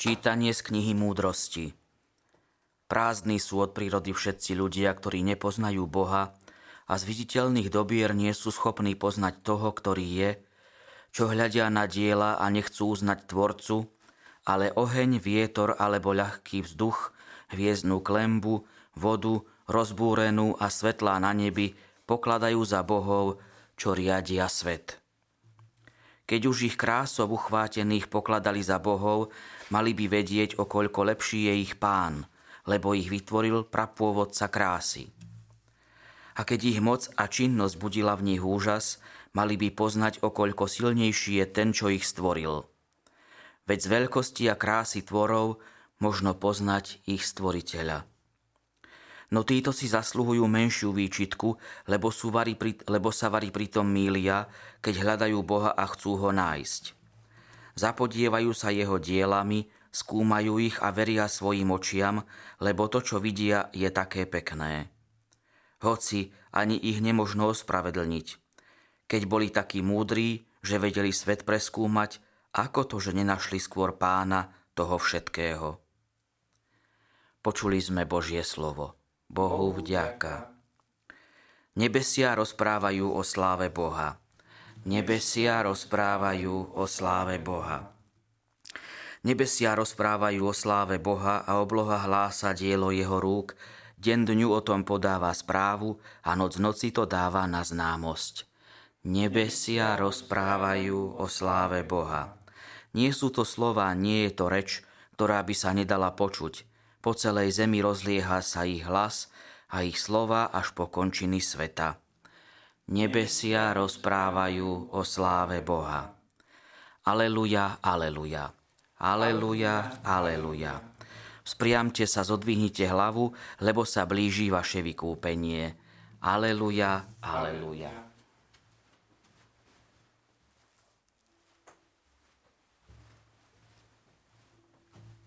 Čítanie z knihy múdrosti. Prázdni sú od prírody všetci ľudia, ktorí nepoznajú Boha a z viditeľných dobier nie sú schopní poznať toho, ktorý je, čo hľadia na diela a nechcú uznať Tvorcu, ale oheň, vietor alebo ľahký vzduch, hviezdnú klembu, vodu, rozbúrenú a svetlá na nebi pokladajú za bohov, čo riadia svet. Keď už ich krásov uchvátených pokladali za bohov, mali by vedieť, o koľko lepší je ich pán, lebo ich vytvoril prapôvodca krásy. A keď ich moc a činnosť budila v nich úžas, mali by poznať, o koľko silnejší je ten, čo ich stvoril. Veď z veľkosti a krásy tvorov možno poznať ich stvoriteľa no títo si zasluhujú menšiu výčitku, lebo, sú vari pri, lebo sa varí pritom mília, keď hľadajú Boha a chcú ho nájsť. Zapodievajú sa jeho dielami, skúmajú ich a veria svojim očiam, lebo to, čo vidia, je také pekné. Hoci ani ich nemožno ospravedlniť. Keď boli takí múdri, že vedeli svet preskúmať, ako to, že nenašli skôr pána toho všetkého. Počuli sme Božie slovo. Bohu vďaka. Nebesia rozprávajú o sláve Boha. Nebesia rozprávajú o sláve Boha. Nebesia rozprávajú o sláve Boha a obloha hlása dielo jeho rúk, deň dňu o tom podáva správu a noc noci to dáva na známosť. Nebesia rozprávajú o sláve Boha. Nie sú to slova, nie je to reč, ktorá by sa nedala počuť. Po celej zemi rozlieha sa ich hlas a ich slova až po končiny sveta. Nebesia rozprávajú o sláve Boha. Aleluja, aleluja. Aleluja, aleluja. Spriamte sa, zodvihnite hlavu, lebo sa blíži vaše vykúpenie. Aleluja, aleluja.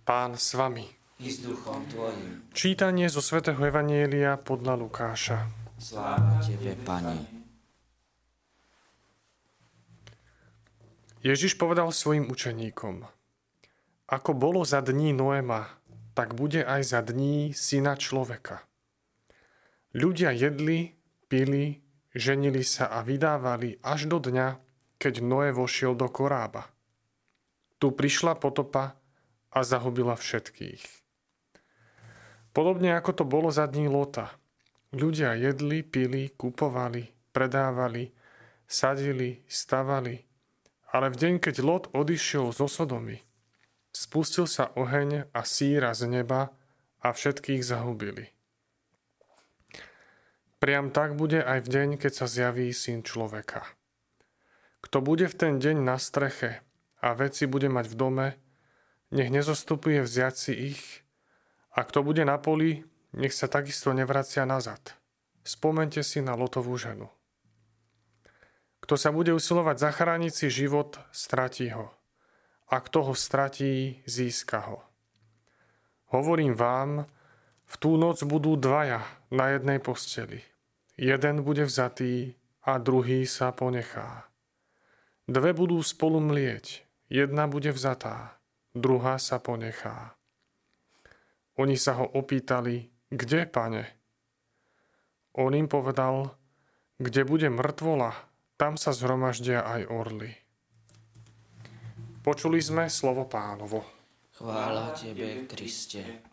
Pán s vami i s duchom Tvojim. Čítanie zo svätého Evanielia podľa Lukáša. Sláva Tebe, Pani. Ježiš povedal svojim učeníkom, ako bolo za dní Noema, tak bude aj za dní syna človeka. Ľudia jedli, pili, ženili sa a vydávali až do dňa, keď Noé vošiel do korába. Tu prišla potopa a zahubila všetkých. Podobne ako to bolo za dní Lota. Ľudia jedli, pili, kupovali, predávali, sadili, stavali. Ale v deň, keď Lot odišiel zo Sodomy, spustil sa oheň a síra z neba a všetkých zahubili. Priam tak bude aj v deň, keď sa zjaví syn človeka. Kto bude v ten deň na streche a veci bude mať v dome, nech nezostupuje vziať si ich a kto bude na poli, nech sa takisto nevracia nazad. Spomente si na Lotovú ženu. Kto sa bude usilovať zachrániť si život, stratí ho. A kto ho stratí, získa ho. Hovorím vám, v tú noc budú dvaja na jednej posteli. Jeden bude vzatý a druhý sa ponechá. Dve budú spolu mlieť, jedna bude vzatá, druhá sa ponechá. Oni sa ho opýtali, kde, pane? On im povedal, kde bude mŕtvola, tam sa zhromaždia aj orly. Počuli sme slovo pánovo. Chvála Tebe, Kriste.